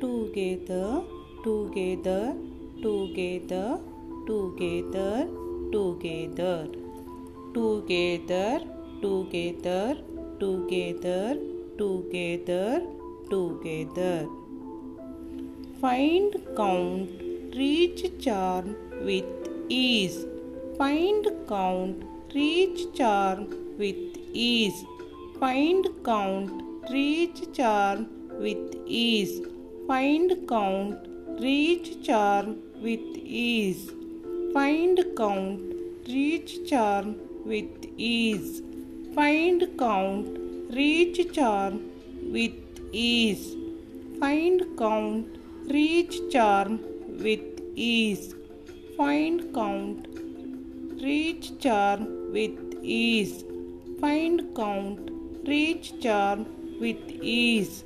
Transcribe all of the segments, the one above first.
together together together together together. Together together together together together. Find count. Reach charm with ease. Find count. Reach charm with ease. Find count. Reach charm with ease find count. Reach charm with ease. Find count. Reach charm with ease. Find count. Reach charm with ease. Find count. Reach charm with ease. Find count. Reach charm with ease. Find count. Reach charm with ease.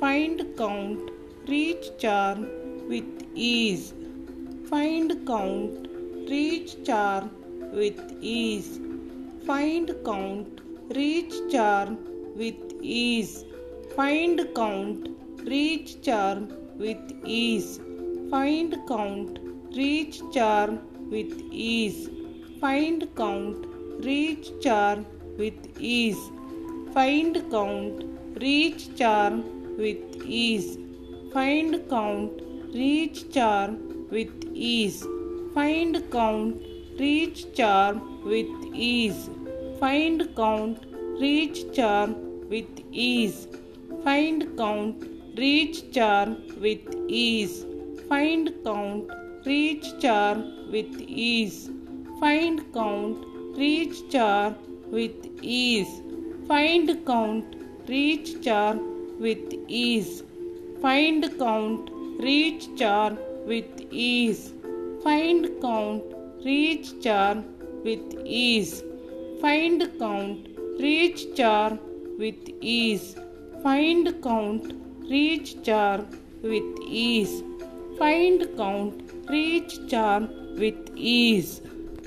Find count reach charm with ease. Find count. Reach charm with ease. Find count. Reach charm with ease. Find count. Reach charm with ease. Find count. Reach charm with ease. Find count. Reach charm with ease. Find count. Reach charm with ease find count reach charm with ease. Find count reach charm with ease. Find count reach charm with ease. Find count reach charm with ease. Find count reach charm with ease. Find count reach charm with ease. Find count reach charm with ease find count reach char with ease. Find count reach char with ease. Find count reach char with ease. Find count reach char with ease. Find count reach char with ease